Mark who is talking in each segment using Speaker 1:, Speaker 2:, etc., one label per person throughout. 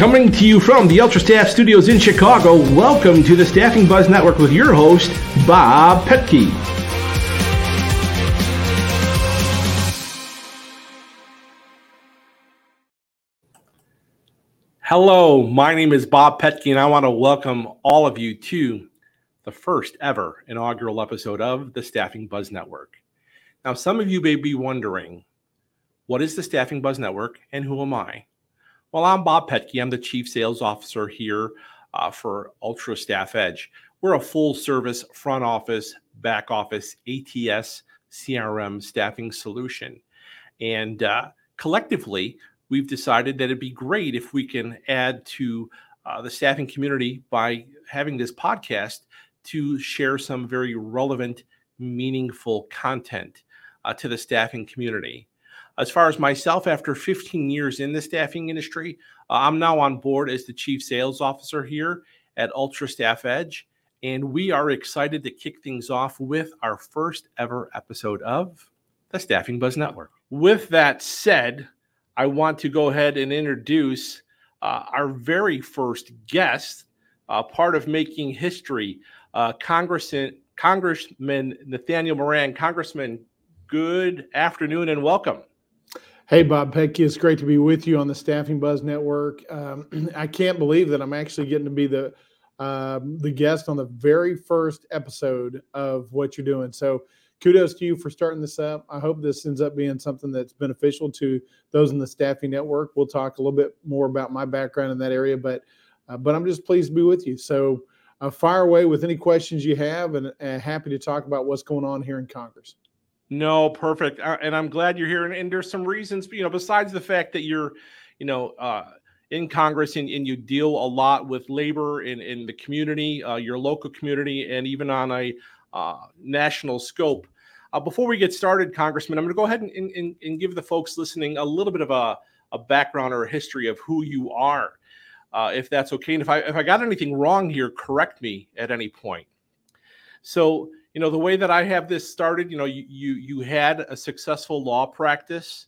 Speaker 1: Coming to you from the UltraStaff Studios in Chicago, welcome to the Staffing Buzz Network with your host, Bob Petke. Hello, my name is Bob Petke, and I want to welcome all of you to the first ever inaugural episode of the Staffing Buzz Network. Now, some of you may be wondering, what is the Staffing Buzz Network and who am I? Well, I'm Bob Petke. I'm the Chief Sales Officer here uh, for Ultra Staff Edge. We're a full service front office, back office, ATS, CRM staffing solution. And uh, collectively, we've decided that it'd be great if we can add to uh, the staffing community by having this podcast to share some very relevant, meaningful content uh, to the staffing community. As far as myself, after 15 years in the staffing industry, uh, I'm now on board as the chief sales officer here at Ultra Staff Edge. And we are excited to kick things off with our first ever episode of the Staffing Buzz Network. With that said, I want to go ahead and introduce uh, our very first guest, uh, part of making history, uh, Congressman, Congressman Nathaniel Moran. Congressman, good afternoon and welcome.
Speaker 2: Hey, Bob Petke, it's great to be with you on the Staffing Buzz Network. Um, I can't believe that I'm actually getting to be the um, the guest on the very first episode of what you're doing. So, kudos to you for starting this up. I hope this ends up being something that's beneficial to those in the staffing network. We'll talk a little bit more about my background in that area, but uh, but I'm just pleased to be with you. So, uh, fire away with any questions you have, and uh, happy to talk about what's going on here in Congress.
Speaker 1: No, perfect. Uh, and I'm glad you're here. And, and, there's some reasons, you know, besides the fact that you're, you know, uh, in Congress and, and, you deal a lot with labor in, in the community, uh, your local community, and even on a uh, national scope. Uh, before we get started, Congressman, I'm going to go ahead and, and, and, give the folks listening a little bit of a, a background or a history of who you are, uh, if that's okay. And if I if I got anything wrong here, correct me at any point. So you know the way that i have this started you know you you, you had a successful law practice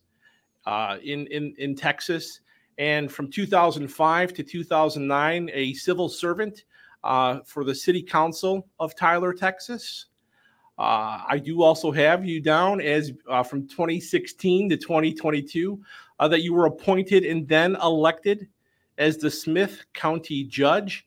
Speaker 1: uh, in in in texas. And from 2005 to 2009 a civil servant uh, for the city council of tyler texas. Uh, i do also have you down as uh, from 2016 to 2022 uh, that you were appointed and then elected as the smith county judge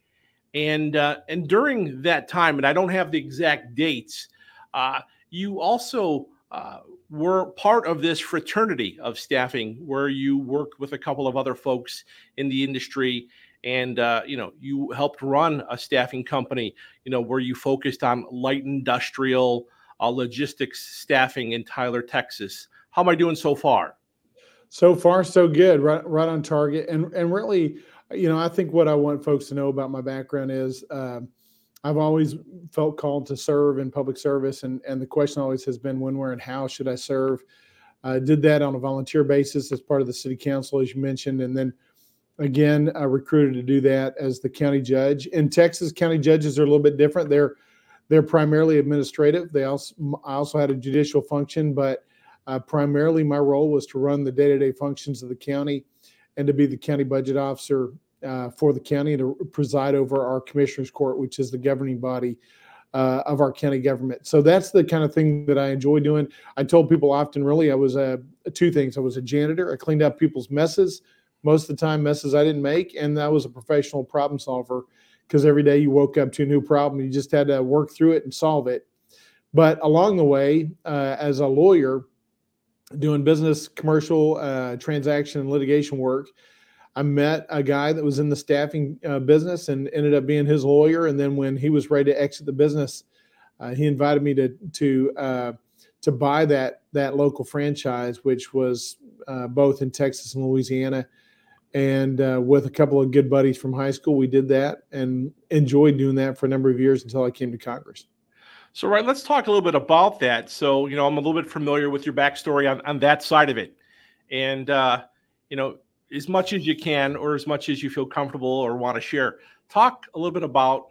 Speaker 1: and uh, and during that time, and I don't have the exact dates, uh, you also uh, were part of this fraternity of staffing, where you worked with a couple of other folks in the industry, and uh, you know you helped run a staffing company, you know, where you focused on light industrial uh, logistics staffing in Tyler, Texas. How am I doing so far?
Speaker 2: So far, so good. Right, right on target, and and really you know, I think what I want folks to know about my background is uh, I've always felt called to serve in public service, and and the question always has been when, where, and how should I serve. I did that on a volunteer basis as part of the city council, as you mentioned, and then again I recruited to do that as the county judge. In Texas, county judges are a little bit different. They're they're primarily administrative. They also I also had a judicial function, but uh, primarily my role was to run the day-to-day functions of the county and to be the county budget officer uh, for the county and to preside over our commissioners court, which is the governing body uh, of our county government. So that's the kind of thing that I enjoy doing. I told people often, really, I was a two things. I was a janitor. I cleaned up people's messes most of the time, messes I didn't make, and I was a professional problem solver because every day you woke up to a new problem. You just had to work through it and solve it. But along the way, uh, as a lawyer, doing business, commercial, uh, transaction, and litigation work. I met a guy that was in the staffing uh, business and ended up being his lawyer. And then when he was ready to exit the business, uh, he invited me to to uh, to buy that that local franchise, which was uh, both in Texas and Louisiana. And uh, with a couple of good buddies from high school, we did that and enjoyed doing that for a number of years until I came to Congress.
Speaker 1: So, right, let's talk a little bit about that. So, you know, I'm a little bit familiar with your backstory on, on that side of it. And, uh, you know, as much as you can or as much as you feel comfortable or want to share, talk a little bit about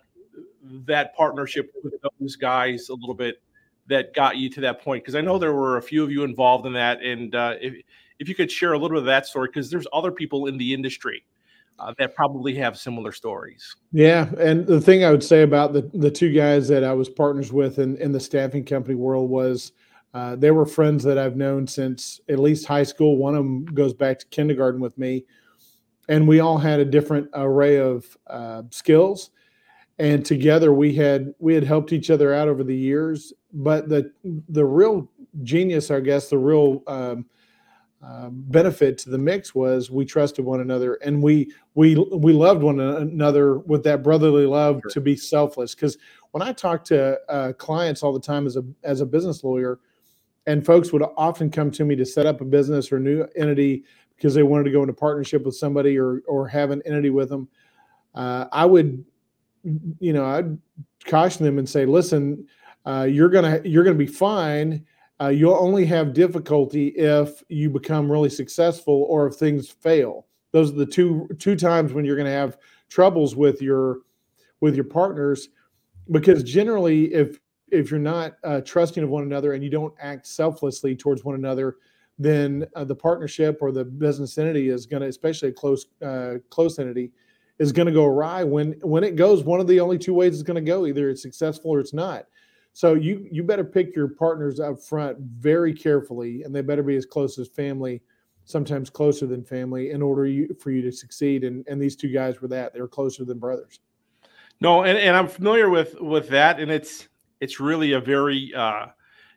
Speaker 1: that partnership with those guys a little bit that got you to that point. Because I know there were a few of you involved in that. And uh, if, if you could share a little bit of that story, because there's other people in the industry uh, that probably have similar stories.
Speaker 2: Yeah, and the thing I would say about the the two guys that I was partners with in in the staffing company world was. Uh, they were friends that I've known since at least high school. One of them goes back to kindergarten with me, and we all had a different array of uh, skills. And together we had we had helped each other out over the years. But the the real genius, I guess, the real um, uh, benefit to the mix was we trusted one another and we we we loved one another with that brotherly love sure. to be selfless because when i talk to uh, clients all the time as a as a business lawyer and folks would often come to me to set up a business or new entity because they wanted to go into partnership with somebody or or have an entity with them uh, i would you know i'd caution them and say listen uh, you're gonna you're gonna be fine uh, you'll only have difficulty if you become really successful or if things fail. Those are the two two times when you're going to have troubles with your with your partners, because generally, if if you're not uh, trusting of one another and you don't act selflessly towards one another, then uh, the partnership or the business entity is going to, especially a close uh, close entity, is going to go awry. When when it goes, one of the only two ways it's going to go: either it's successful or it's not. So you you better pick your partners up front very carefully, and they better be as close as family, sometimes closer than family, in order you, for you to succeed. And and these two guys were that; they were closer than brothers.
Speaker 1: No, and, and I'm familiar with with that, and it's it's really a very uh,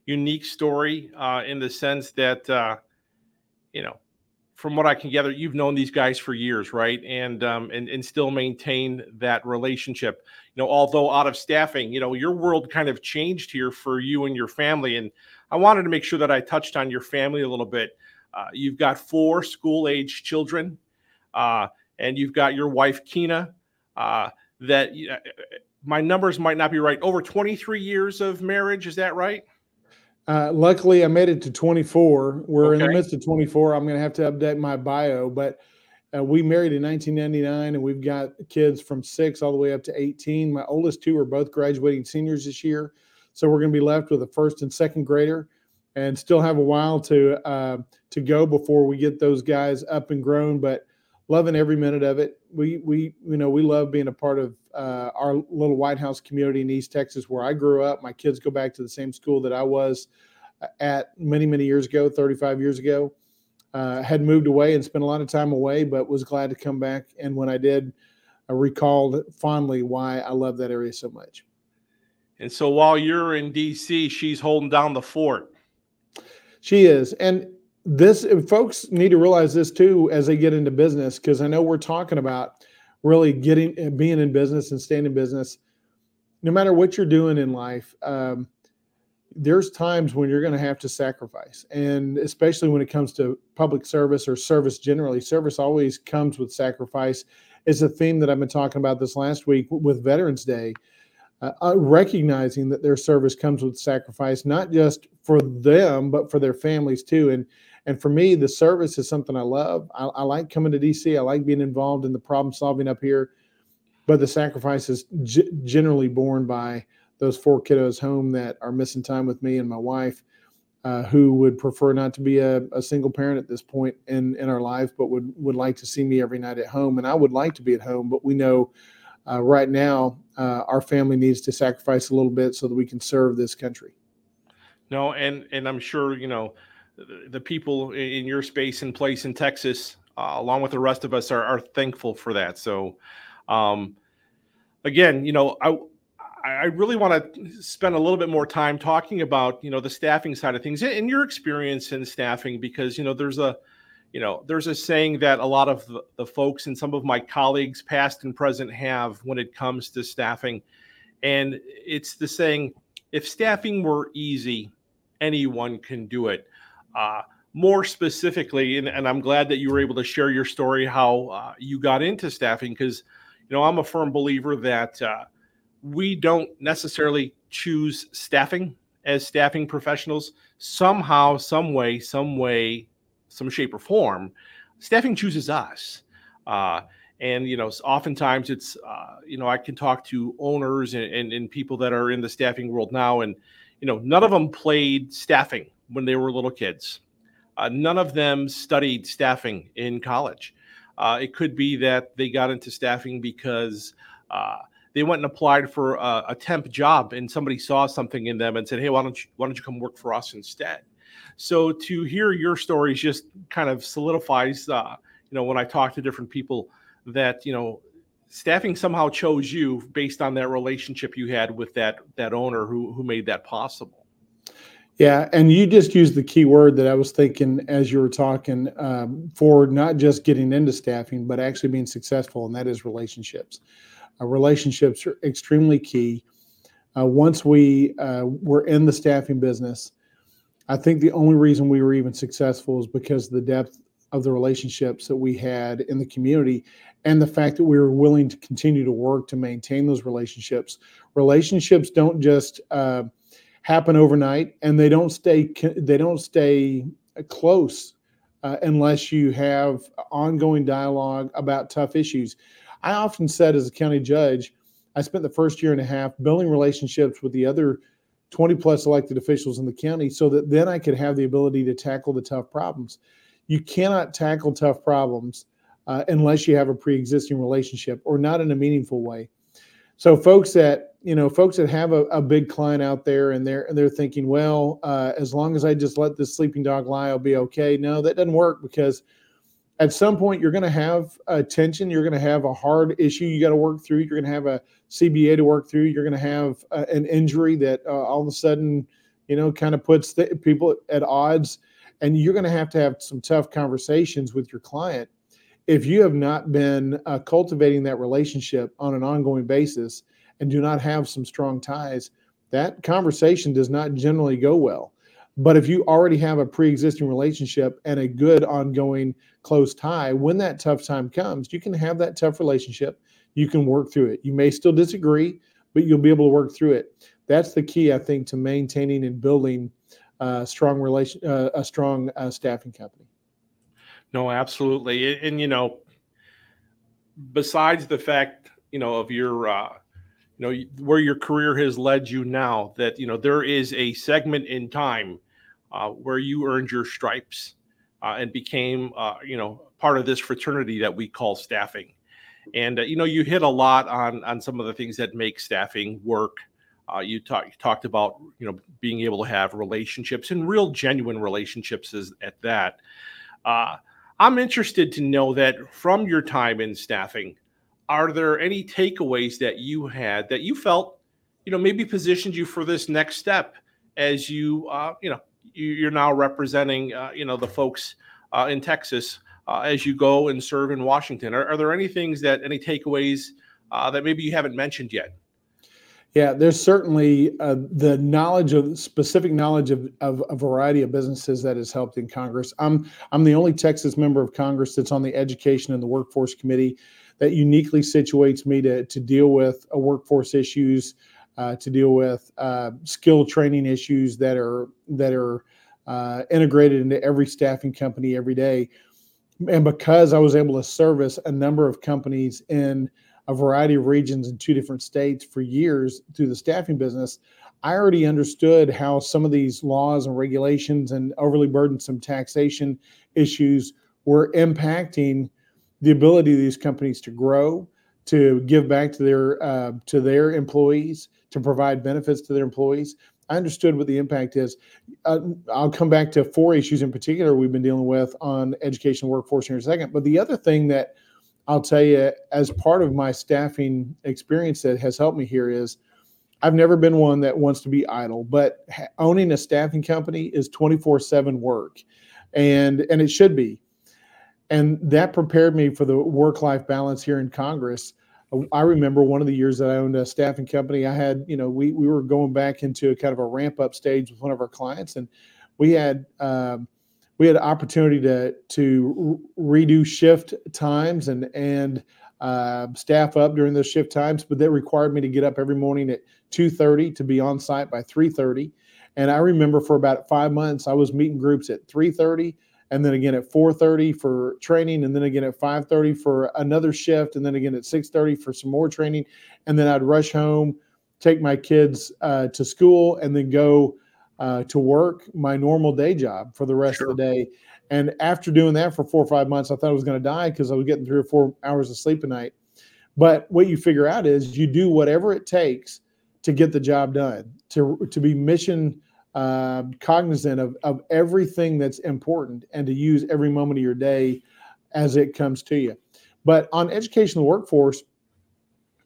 Speaker 1: unique story uh, in the sense that uh, you know from what I can gather, you've known these guys for years, right? And um, and and still maintain that relationship. You know, although out of staffing, you know, your world kind of changed here for you and your family. And I wanted to make sure that I touched on your family a little bit. Uh, you've got four school-age children, uh, and you've got your wife Kina. Uh, that uh, my numbers might not be right. Over 23 years of marriage, is that right?
Speaker 2: Uh, luckily, I made it to 24. We're okay. in the midst of 24. I'm going to have to update my bio, but uh, we married in 1999, and we've got kids from six all the way up to 18. My oldest two are both graduating seniors this year, so we're going to be left with a first and second grader, and still have a while to uh, to go before we get those guys up and grown. But loving every minute of it. We we you know we love being a part of uh, our little Whitehouse community in East Texas where I grew up. My kids go back to the same school that I was uh, at many many years ago, 35 years ago. Uh, had moved away and spent a lot of time away, but was glad to come back. And when I did, I recalled fondly why I love that area so much.
Speaker 1: And so while you're in DC, she's holding down the fort.
Speaker 2: She is. And this folks need to realize this too as they get into business because I know we're talking about really getting eh, being in business and staying in business. No matter what you're doing in life, um, there's times when you're going to have to sacrifice, and especially when it comes to public service or service generally, service always comes with sacrifice. it's a theme that I've been talking about this last week with Veterans Day. Uh, uh, recognizing that their service comes with sacrifice, not just for them, but for their families too. And and for me, the service is something I love. I, I like coming to DC. I like being involved in the problem solving up here. But the sacrifice is g- generally borne by those four kiddos home that are missing time with me and my wife, uh, who would prefer not to be a, a, single parent at this point in, in our life, but would, would like to see me every night at home. And I would like to be at home, but we know uh, right now uh, our family needs to sacrifice a little bit so that we can serve this country.
Speaker 1: No, and and I'm sure you know the people in your space and place in Texas, uh, along with the rest of us, are, are thankful for that. So, um, again, you know, I I really want to spend a little bit more time talking about you know the staffing side of things in your experience in staffing because you know there's a you know there's a saying that a lot of the, the folks and some of my colleagues past and present have when it comes to staffing and it's the saying if staffing were easy anyone can do it uh, more specifically, and, and, I'm glad that you were able to share your story, how uh, you got into staffing, because you know I'm a firm believer that uh, we don't necessarily choose staffing as staffing professionals. Somehow, some way, some way, some shape or form, staffing chooses us. Uh, and you know, oftentimes it's uh, you know I can talk to owners and, and, and people that are in the staffing world now, and you know none of them played staffing when they were little kids. Uh, none of them studied staffing in college. Uh, it could be that they got into staffing because uh, they went and applied for a, a, temp job, and somebody saw something in them and said, "Hey, why don't you why don't you come work for us instead?" So to hear your stories just kind of solidifies, uh, you know, when I talk to different people that you know staffing somehow chose you based on that relationship you had with that that owner who who made that possible.
Speaker 2: Yeah, and you just used the key word that I was thinking as you were talking um, for not just getting into staffing, but actually being successful, and that is relationships. Uh, relationships are extremely key. Uh, once we uh, were in the staffing business, I think the only reason we were even successful is because of the depth of the relationships that we had in the community and the fact that we were willing to continue to work to maintain those relationships. Relationships don't just uh, happen overnight, and they don't stay they don't stay close uh, unless you have ongoing dialogue about tough issues. I often said as a county judge, I spent the first year and a half building relationships with the other 20 plus elected officials in the county so that then I could have the ability to tackle the tough problems. You cannot tackle tough problems uh, unless you have a pre-existing relationship or not in a meaningful way. So folks that you know, folks that have a, a big client out there and they're they're thinking, well, uh, as long as I just let this sleeping dog lie, I'll be okay. No, that doesn't work because at some point you're going to have a tension you're going to have a hard issue you got to work through. You're going to have a cba to work through. You're going to have a, an injury that uh, all of a sudden you know kind of puts the, people at odds. And you're going to have to have some tough conversations with your client. If you have not been uh, cultivating that relationship on an ongoing basis and do not have some strong ties that conversation does not generally go well but if you already have a pre-existing relationship and a good ongoing close tie, when that tough time comes, you can have that tough relationship. You can work through it. You may still disagree, but you'll be able to work through it. That's the key, I think, to maintaining and building uh, strong relation, uh, a strong uh, staffing company.
Speaker 1: No, absolutely, and, and, you know, besides the fact, you know, of your uh, you know where your career has led you now that you know there is a segment in time uh, where you earned your stripes uh, and became, uh, you know, part of this fraternity that we call staffing. And uh, you know, you hit a lot on on some of the things that make staffing work. Uh, you, talk, you talked about you know being able to have relationships and real genuine relationships is at that. Uh, I'm interested to know that from your time in staffing, are there any takeaways that you had that you felt, you know, maybe positioned you for this next step as you, uh, you know, you're now representing, uh, you know, the folks uh, in Texas uh, as you go and serve in Washington. Are, are there any things that any takeaways uh, that maybe you haven't mentioned yet?
Speaker 2: Yeah, there's certainly uh, the knowledge of specific knowledge of, of a variety of businesses that has helped in Congress. I'm I'm the only Texas member of Congress that's on the Education and the Workforce Committee that uniquely situates me to to deal with a workforce issues uh, to deal with uh, skill training issues that are that are uh, integrated into every staffing company every day. And because I was able to service a number of companies in a variety of regions in two different states for years through the staffing business, I already understood how some of these laws and regulations and overly burdensome taxation issues were impacting the ability of these companies to grow, to give back to their uh, to their employees, to provide benefits to their employees. I understood what the impact is. Uh, I'll come back to four issues in particular we've been dealing with on education workforce in a second. But the other thing that I'll tell you, as part of my staffing experience that has helped me here, is I've never been one that wants to be idle. But owning a staffing company is twenty four seven work, and and it should be. And that prepared me for the work life balance here in Congress I remember one of the years that I owned a staffing company. I had, you know, we we were going back into a kind of a ramp up stage with one of our clients, and we had um, we had opportunity to to redo shift times and and uh, staff up during those shift times, but that required me to get up every morning at two thirty to be on site by three thirty. And I remember for about five months, I was meeting groups at three thirty and then again at 4:30 for training, and then again at 5:30 for another shift, and then again at 6:30 for some more training, and then I'd rush home, take my kids uh, to school, and then go uh, to work my normal day job for the rest sure. of the day. And after doing that for four or five months, I thought I was going to die because I was getting three or four hours of sleep a night. But what you figure out is you do whatever it takes to get the job done, to to be mission uh, cognizant of of everything that's important, and to use every moment of your day as it comes to you. But on education, the workforce,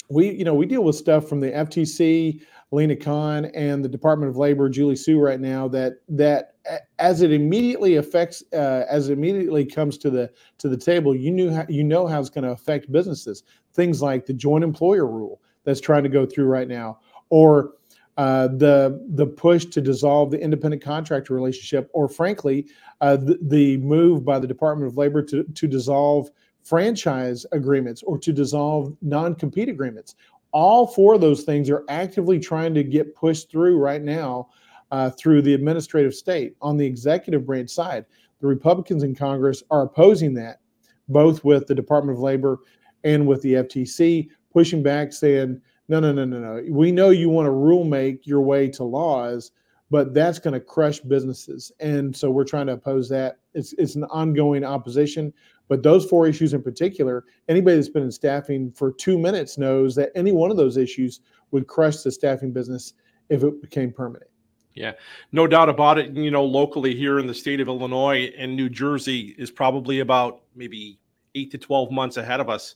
Speaker 2: we you know we deal with stuff from the FTC, Lina Khan, and the Department of Labor, Julie Su, right now that that as it immediately affects uh, as it immediately comes to the to the table, you knew how, you know how it's going to affect businesses. Things like the joint employer rule that's trying to go through right now, or uh, the the push to dissolve the independent contractor relationship, or frankly, uh, the, the move by the Department of Labor to to dissolve franchise agreements or to dissolve non-compete agreements. All four of those things are actively trying to get pushed through right now uh, through the administrative state. On the executive branch side, the Republicans in Congress are opposing that, both with the Department of Labor and with the FTC, pushing back, saying, no, no, no, no, no. We know you want to rule make your way to laws, but that's going to crush businesses. And so we're trying to oppose that. It's, it's an ongoing opposition. But those four issues in particular, anybody that's been in staffing for two minutes knows that any one of those issues would crush the staffing business if it became permanent.
Speaker 1: Yeah, no doubt about it. You know, locally here in the state of Illinois and New Jersey is probably about maybe eight to 12 months ahead of us.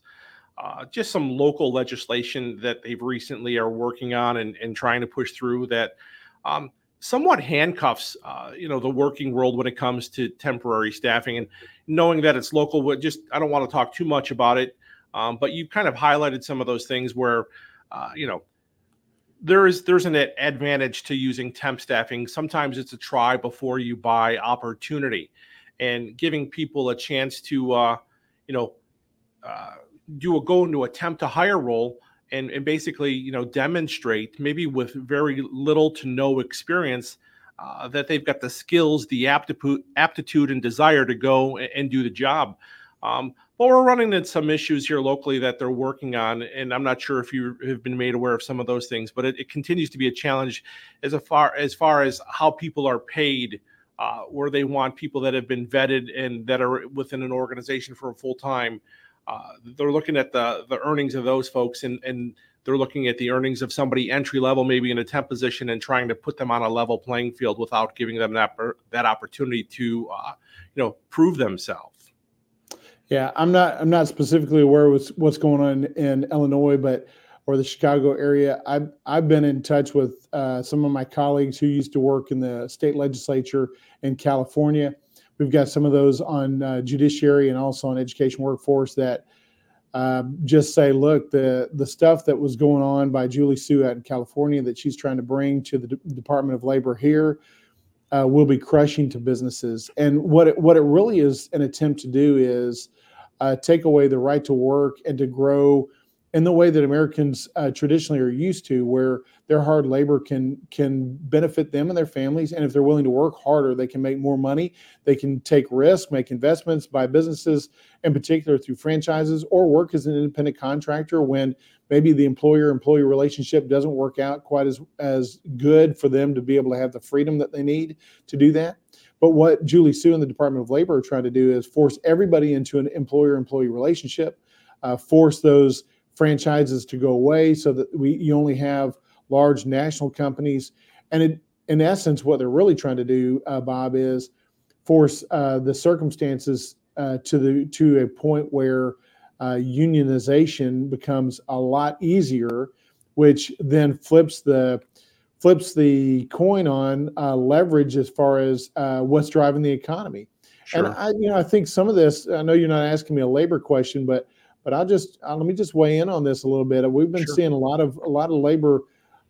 Speaker 1: Uh, just some local legislation that they've recently are working on and, and trying to push through that um, somewhat handcuffs, uh, you know, the working world when it comes to temporary staffing. And knowing that it's local, just I don't want to talk too much about it, um, but you kind of highlighted some of those things where, uh, you know, there is there's an advantage to using temp staffing. Sometimes it's a try before you buy opportunity, and giving people a chance to, uh, you know, uh, do a go into attempt to hire role and, and basically you know demonstrate maybe with very little to no experience uh, that they've got the skills the aptitude aptitude and desire to go and, and do the job. Um, but we're running into some issues here locally that they're working on and i'm not sure if you have been made aware of some of those things but it, it continues to be a challenge as far as far as how people are paid uh, where they want people that have been vetted and that are within an organization for a full time uh, they're looking at the the earnings of those folks and and they're looking at the earnings of somebody entry level maybe in a temp position and trying to put them on a level playing field without giving them that that opportunity to uh, you know prove themselves.
Speaker 2: Yeah i'm not i'm not specifically aware of what's going on in illinois but or the chicago area. I've i've been in touch with uh, some of my colleagues who used to work in the state legislature in california We've got some of those on uh, judiciary and also on education workforce that uh, just say, look, the the stuff that was going on by Julie Su out in California that she's trying to bring to the D- Department of Labor here uh, will be crushing to businesses. And what it, what it really is an attempt to do is uh, take away the right to work and to grow in the way that Americans uh, traditionally are used to, where their hard labor can can benefit them and their families, and if they're willing to work harder, they can make more money. They can take risks, make investments, buy businesses, in particular through franchises, or work as an independent contractor when maybe the employer-employee relationship doesn't work out quite as as good for them to be able to have the freedom that they need to do that. But what Julie Su and the Department of Labor are trying to do is force everybody into an employer-employee relationship, uh, force those franchises to go away so that we you only have large national companies. And it, in essence, what they're really trying to do, uh, Bob, is force uh, the circumstances uh, to the to a point where uh, unionization becomes a lot easier, which then flips the flips the coin on uh, leverage as far as uh, what's driving the economy. Sure. And I, you know, I think some of this. I know you're not asking me a labor question, but but I'll just uh, let me just weigh in on this a little bit. We've been sure. seeing a lot of a lot of labor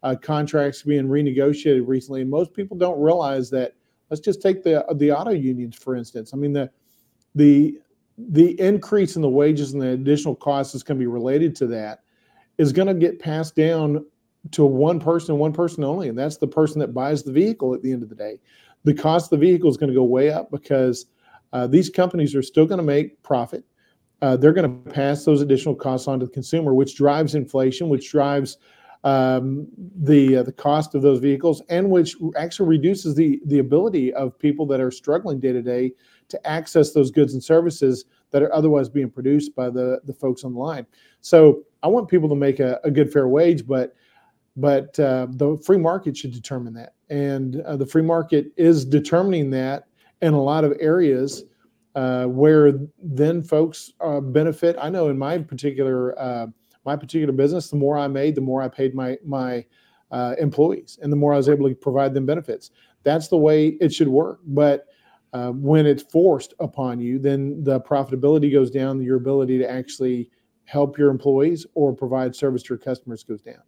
Speaker 2: uh, contracts being renegotiated recently, and most people don't realize that. Let's just take the the auto unions for instance. I mean the the the increase in the wages and the additional costs is going to be related to that is going to get passed down to one person one person only and that's the person that buys the vehicle at the end of the day the cost of the vehicle is going to go way up because uh, these companies are still going to make profit uh, they're going to pass those additional costs on to the consumer, which drives inflation, which drives um, the uh, the cost of those vehicles, and which actually reduces the the ability of people that are struggling day to day to access those goods and services that are otherwise being produced by the the folks on the line. So I want people to make a, a good fair wage, but but uh, the free market should determine that, and uh, the free market is determining that in a lot of areas uh, where then folks uh, benefit. I know in my particular uh, my particular business, the more I made, the more I paid my my uh, employees, and the more I was able to provide them benefits. That's the way it should work. But uh, when it's forced upon you, then the profitability goes down. Your ability to actually help your employees or provide service to your customers goes down.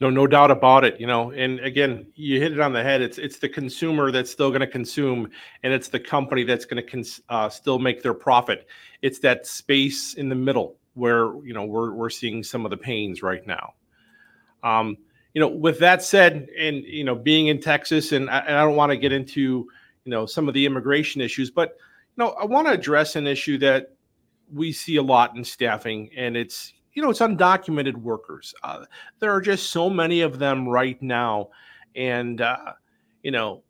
Speaker 1: No, no doubt about it. You know, and again, you hit it on the head. It's it's the consumer that's still going to consume, and it's the company that's going to cons- uh, still make their profit. It's that space in the middle where you know we're we're seeing some of the pains right now. Um, you know, with that said, and you know, being in Texas, and I, and I don't want to get into you know some of the immigration issues, but you know, I want to address an issue that we see a lot in staffing, and it's you know, it's undocumented workers. Uh, there are just so many of them right now. And, uh, you know,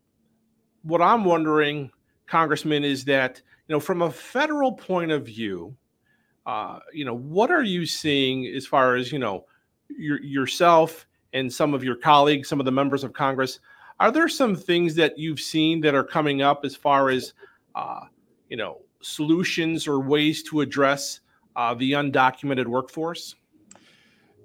Speaker 1: what I'm wondering, Congressman, is that, you know, from a federal point of view, uh, you know, what are you seeing as far as, you know, your, yourself and some of your colleagues, some of the members of Congress? Are there some things that you've seen that are coming up as far as, uh, you know, solutions or ways to address uh, the undocumented workforce?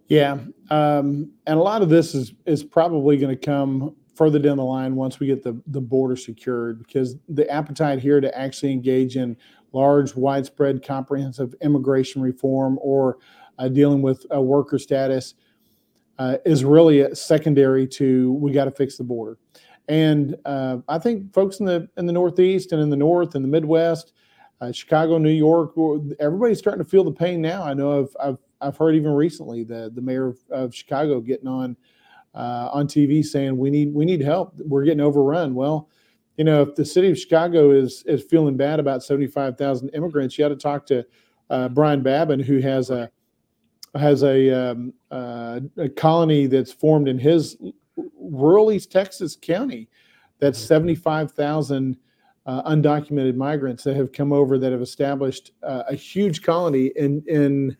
Speaker 2: Yeah, um, and a lot of this is is probably going to come further down the line once we get the the border secured, because the appetite here to actually engage in large, widespread, comprehensive immigration reform or uh, dealing with worker status uh, is really secondary to we got to fix the border. And uh, I think folks in the in the Northeast and in the North and the Midwest uh, Chicago, New York, everybody's starting to feel the pain now. I know I've I've, I've heard even recently the the mayor of, of Chicago getting on uh, on TV saying we need we need help. We're getting overrun. Well, you know if the city of Chicago is is feeling bad about seventy five thousand immigrants, you ought to talk to uh, Brian Babin, who has a has a, um, uh, a colony that's formed in his rural East Texas county that's mm-hmm. 75,000 uh, undocumented migrants that have come over that have established uh, a huge colony in in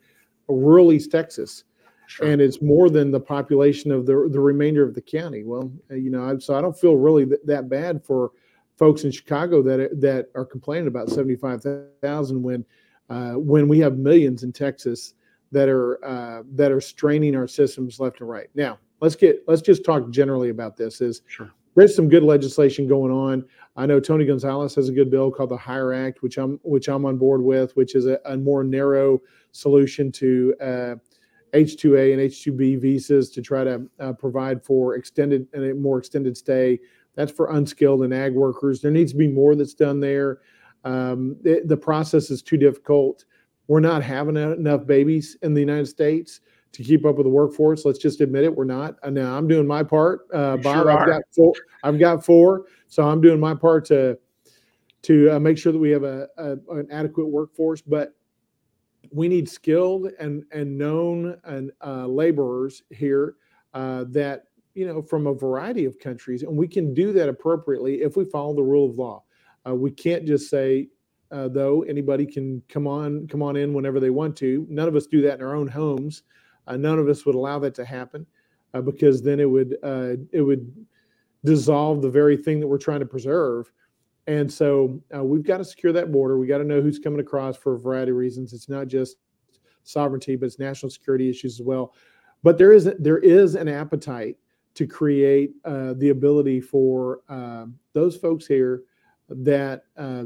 Speaker 2: rural East Texas, sure. and it's more than the population of the the remainder of the county. Well, uh, you know, so I don't feel really that, that bad for folks in Chicago that that are complaining about seventy five thousand when uh, when we have millions in Texas that are uh, that are straining our systems left and right. Now, let's get let's just talk generally about this. Is sure there's some good legislation going on. I know Tony Gonzales has a good bill called the Hire Act, which I'm which I'm on board with, which is a, a more narrow solution to uh, H2A and H2B visas to try to uh, provide for extended and a more extended stay. That's for unskilled and ag workers. There needs to be more that's done there. Um, it, the process is too difficult. We're not having enough babies in the United States to keep up with the workforce. Let's just admit it, we're not. And now I'm doing my part. Uh, Bob, sure I've got four. I've got four, so I'm doing my part to to uh, make sure that we have a, a, an adequate workforce. But we need skilled and and known and uh, laborers here uh, that you know from a variety of countries, and we can do that appropriately if we follow the rule of law. Uh, we can't just say uh, though anybody can come on come on in whenever they want to. None of us do that in our own homes. Uh, none of us would allow that to happen uh, because then it would uh, it would dissolve the very thing that we're trying to preserve. And so uh, we've got to secure that border. We got to know who's coming across for a variety of reasons. It's not just sovereignty, but it's national security issues as well. But there is there is an appetite to create uh, the ability for uh, those folks here that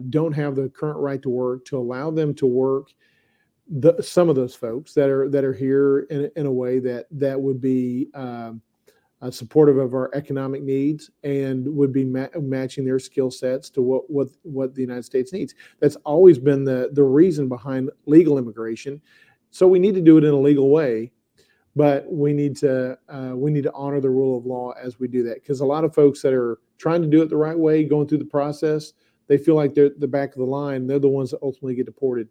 Speaker 2: don't have the current right to work to allow them to work the, some of those folks that are that are here in, in a way that that would be um, uh, supportive of our economic needs and would be ma- matching their skill sets to what what what the United States needs. That's always been the the reason behind legal immigration. So we need to do it in a legal way, but we need to uh, we need to honor the rule of law as we do that. Because a lot of folks that are trying to do it the right way, going through the process, they feel like they're the back of the line. They're the ones that ultimately get deported.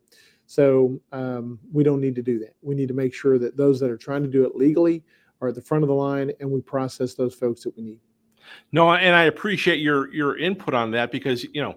Speaker 2: So um, we don't need to do that. We need to make sure that those that are trying to do it legally are at the front of the line, and we process those folks that we need.
Speaker 1: No, and I appreciate your your input on that because you know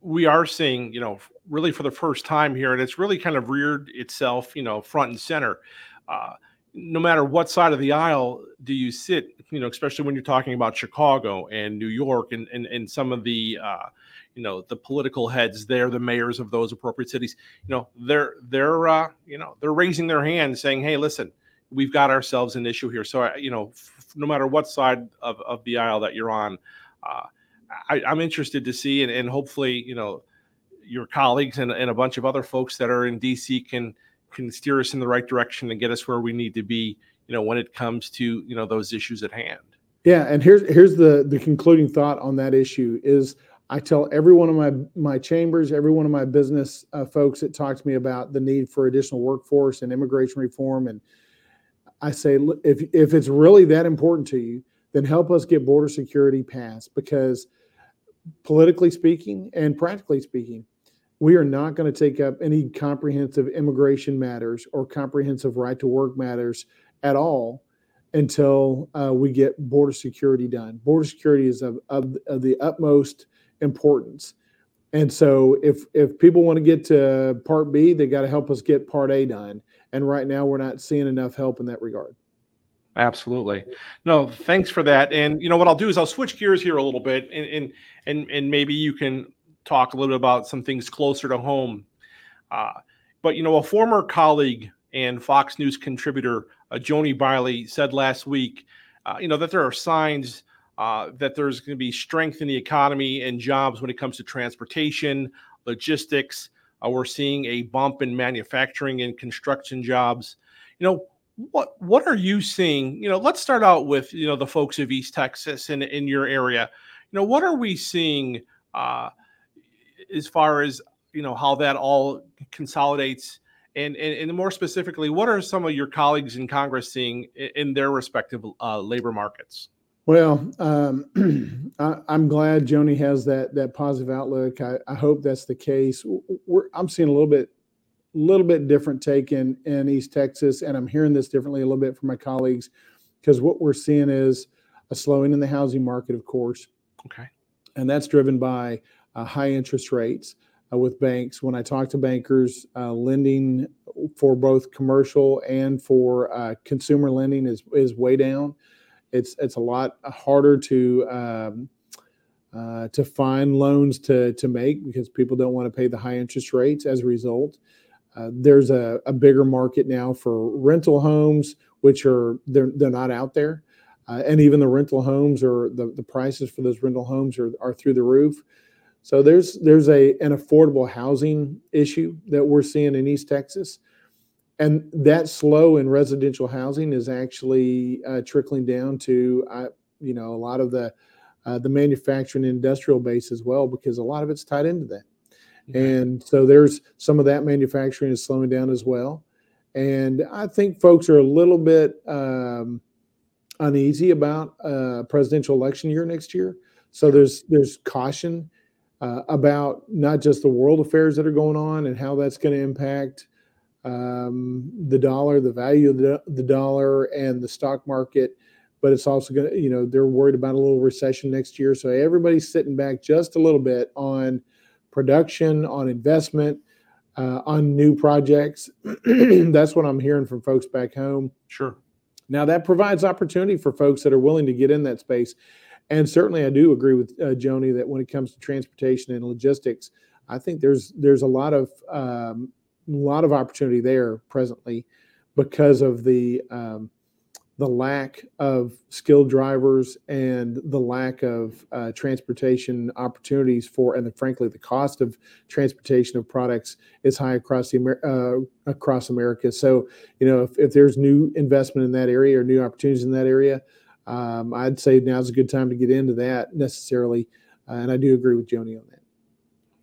Speaker 1: we are seeing, you know, really for the first time here, and it's really kind of reared itself, you know, front and center. Uh, no matter what side of the aisle do you sit, you know, especially when you're talking about Chicago and New York and and, and some of the uh, you know the political heads there the mayors of those appropriate cities you know they're they're uh, you know they're raising their hand saying hey listen we've got ourselves an issue here. So you know f- no matter what side of, of the aisle that you're on uh, I, am interested to see and, and hopefully you know your colleagues and, and a bunch of other folks that are in dc can can steer us in the right direction and get us where we need to be you know when it comes to you know those issues at hand.
Speaker 2: Yeah and here's here's the the concluding thought on that issue is I tell every one of my my chambers, every one of my business uh, folks that talk to me about the need for additional workforce and immigration reform, and I say, if if it's really that important to you, then help us get border security passed because, politically speaking and practically speaking, we are not going to take up any comprehensive immigration matters or comprehensive right to work matters at all until uh, we get border security done. Border security is of, of, of the utmost importance. And so if if people want to get to part B, they got to help us get part A done. And right now we're not seeing enough help in that regard.
Speaker 1: Absolutely. No, thanks for that. And you know what I'll do is I'll switch gears here a little bit and and and, and maybe you can talk a little bit about some things closer to home. Uh, but you know, a former colleague and Fox News contributor, uh, Joni Biley, said last week, uh, you know, that there are signs uh, that there's going to be strength in the economy and jobs when it comes to transportation, logistics. Uh, we're seeing a bump in manufacturing and construction jobs. You know, what what are you seeing? You know, let's start out with you know the folks of East Texas and in your area. You know, what are we seeing uh, as far as you know how that all consolidates? And, and, and more specifically, what are some of your colleagues in Congress seeing in, in their respective uh, labor markets?
Speaker 2: Well, um, I, am glad Joni has that that positive outlook. I, I hope that's the case. We're, I'm seeing a little bit, little bit different take in in East Texas, and I'm hearing this differently a little bit from my colleagues, because what we're seeing is a slowing in the housing market, of course.
Speaker 1: Okay.
Speaker 2: And that's driven by uh, high interest rates uh, with banks. When I talk to bankers, uh, lending for both commercial and for uh, consumer lending is is way down it's it's a lot harder to um, uh, to find loans to to make because people don't want to pay the high interest rates. As a result, uh, there's a, a bigger market now for rental homes, which are they're they're not out there, uh, and even the rental homes or the the prices for those rental homes are are through the roof. So there's there's a an affordable housing issue that we're seeing in East Texas. And that slow in residential housing is actually uh, trickling down to uh, you know a lot of the uh, the manufacturing industrial base as well because a lot of it's tied into that. And so there's some of that manufacturing is slowing down as well. And i think folks are a little bit um, uneasy about a presidential election year next year. So there's there's caution uh, about not just the world affairs that are going on and how that's going to impact um, the dollar, the value of the, the dollar, and the stock market. But it's also going to, you know, they're worried about a little recession next year. So everybody's sitting back just a little bit on production, on investment, uh, on new projects. That's what I'm hearing from folks back home.
Speaker 1: Sure.
Speaker 2: Now that provides opportunity for folks that are willing to get in that space. And certainly, I do agree with uh, Joni that when it comes to transportation and logistics, I think there's there's a lot of um, a lot of opportunity there presently because of the um, the lack of skilled drivers and the lack of uh, transportation opportunities for, and the, frankly, the cost of transportation of products is high across the uh, across America. So, you know, if, if there's new investment in that area or new opportunities in that area, um, I'd say now's a good time to get into that necessarily. Uh, and I do agree with Joni on that.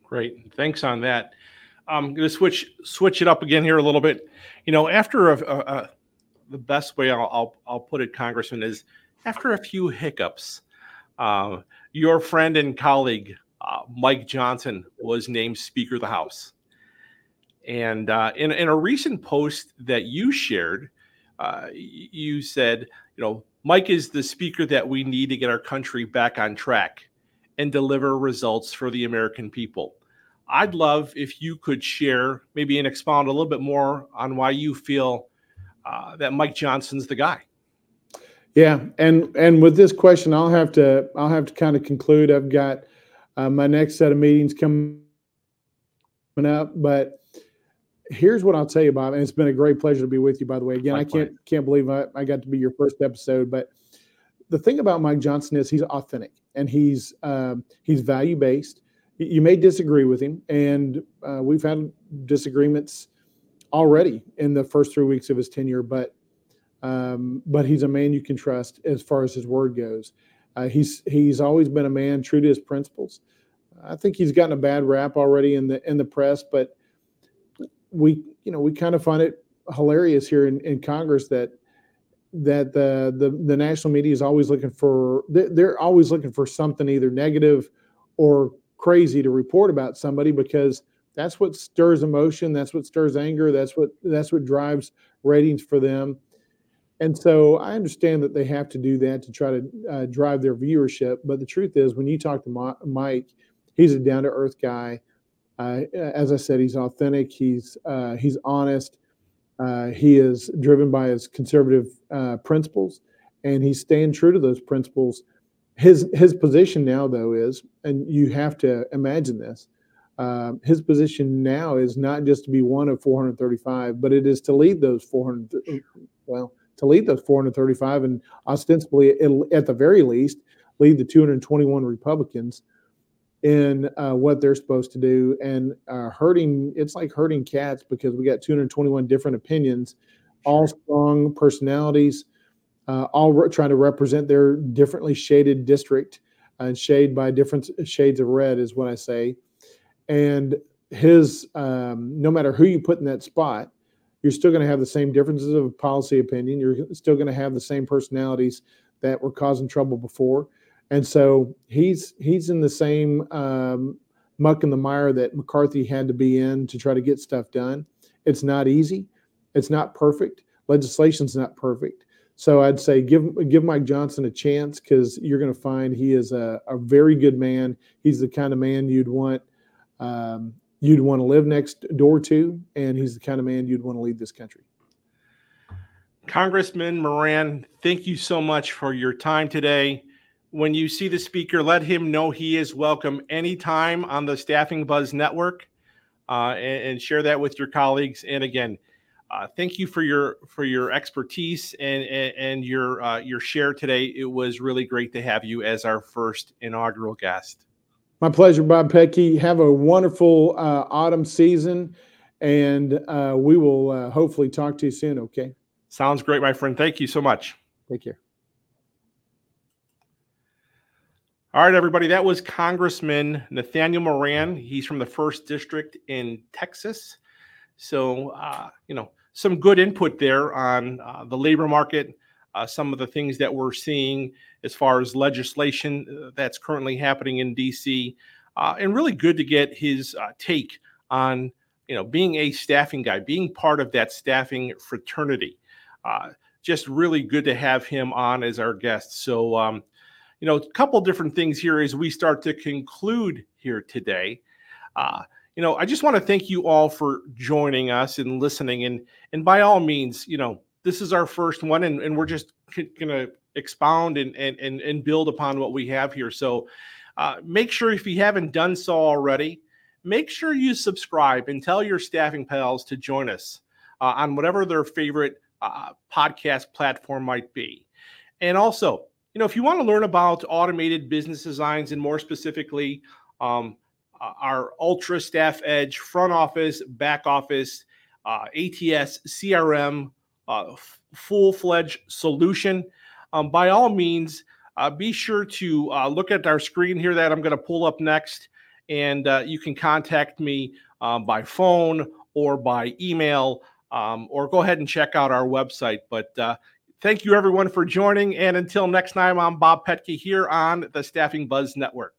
Speaker 1: Great, thanks on that. I'm going to switch switch it up again here a little bit. You know, after a, a, a the best way I'll, I'll, I'll put it, Congressman, is after a few hiccups, uh, your friend and colleague uh, Mike Johnson was named Speaker of the House, and uh, in in a recent post that you shared, uh, you said, you know, Mike is the speaker that we need to get our country back on track and deliver results for the American people. I'd love if you could share, maybe and expound a little bit more on why you feel uh, that Mike Johnson's the guy.
Speaker 2: Yeah, and and with this question, I'll have to I'll have to kind of conclude. I've got uh, my next set of meetings coming up, but here's what I'll tell you, Bob. And it's been a great pleasure to be with you. By the way, again, Likewise. I can't can't believe I, I got to be your first episode. But the thing about Mike Johnson is he's authentic and he's um, he's value based. You may disagree with him, and uh, we've had disagreements already in the first three weeks of his tenure, but um, but he's a man you can trust as far as his word goes. Uh, he's he's always been a man true to his principles. I think he's gotten a bad rap already in the in the press, but we you know we kind of find it hilarious here in, in Congress that that the, the the national media is always looking for they're always looking for something either negative or crazy to report about somebody because that's what stirs emotion that's what stirs anger that's what that's what drives ratings for them and so I understand that they have to do that to try to uh, drive their viewership. But the truth is, when you talk to Mike, he's a down to earth guy. Uh, as I said, he's authentic. He's uh, he's honest. Uh, he is driven by his conservative uh, principles, and he's staying true to those principles. His his position now, though, is, and you have to imagine this. Um, his position now is not just to be one of 435, but it is to lead those 400. Well, to lead those 435 and ostensibly, at the very least, lead the 221 Republicans in uh, what they're supposed to do. And uh, hurting, it's like hurting cats because we got 221 different opinions, all strong personalities, uh, all re- trying to represent their differently shaded district and shade by different shades of red, is what I say. And his, um, no matter who you put in that spot, you're still going to have the same differences of policy opinion. You're still going to have the same personalities that were causing trouble before, and so he's he's in the same um, muck in the mire that McCarthy had to be in to try to get stuff done. It's not easy. It's not perfect. Legislation's not perfect. So I'd say give give Mike Johnson a chance because you're going to find he is a, a very good man. He's the kind of man you'd want um, you'd want to live next door to, and he's the kind of man you'd want to lead this country.
Speaker 1: Congressman Moran, thank you so much for your time today. When you see the speaker, let him know he is welcome anytime on the Staffing Buzz Network, uh, and, and, share that with your colleagues. And again, uh, thank you for your for your expertise and and, and your uh, your share today. It was really great to have you as our first inaugural guest.
Speaker 2: My pleasure, Bob Pecky. Have a wonderful uh, autumn season, and uh, we will uh, hopefully talk to you soon. Okay.
Speaker 1: Sounds great, my friend. Thank you so much.
Speaker 2: Take care.
Speaker 1: All right, everybody. That was Congressman Nathaniel Moran. He's from the first district in Texas. So, uh, you know, some good input there on uh, the labor market, uh, some of the things that we're seeing as far as legislation uh, that's currently happening in DC, uh, and really good to get his uh, take on you know being a staffing guy, being part of that staffing fraternity. Just really good to have him on as our guest. So, um, you know, a couple different things here as we start to conclude here today. Uh, you know, I just want to thank you all for joining us and listening. And and by all means, you know, this is our first one, and, and we're just c- gonna expound and, and and and build upon what we have here. So uh, make sure if you haven't done so already, make sure you subscribe and tell your staffing pals to join us uh, on whatever their favorite uh, podcast platform might be. And also, you know, if you want to learn about automated business designs and more specifically, um, uh, our Ultra-Staff EDGE front office, back office, uh, ATS, CRM, uh, full fledged solution um, by all means, uh, be sure to uh, look at our screen here that I'm going to pull up next. And uh, you can contact me um, by phone or by email, um, or go ahead and check out our website. But uh, thank you, everyone, for joining. And until next time, I'm Bob Petke here on the Staffing Buzz Network.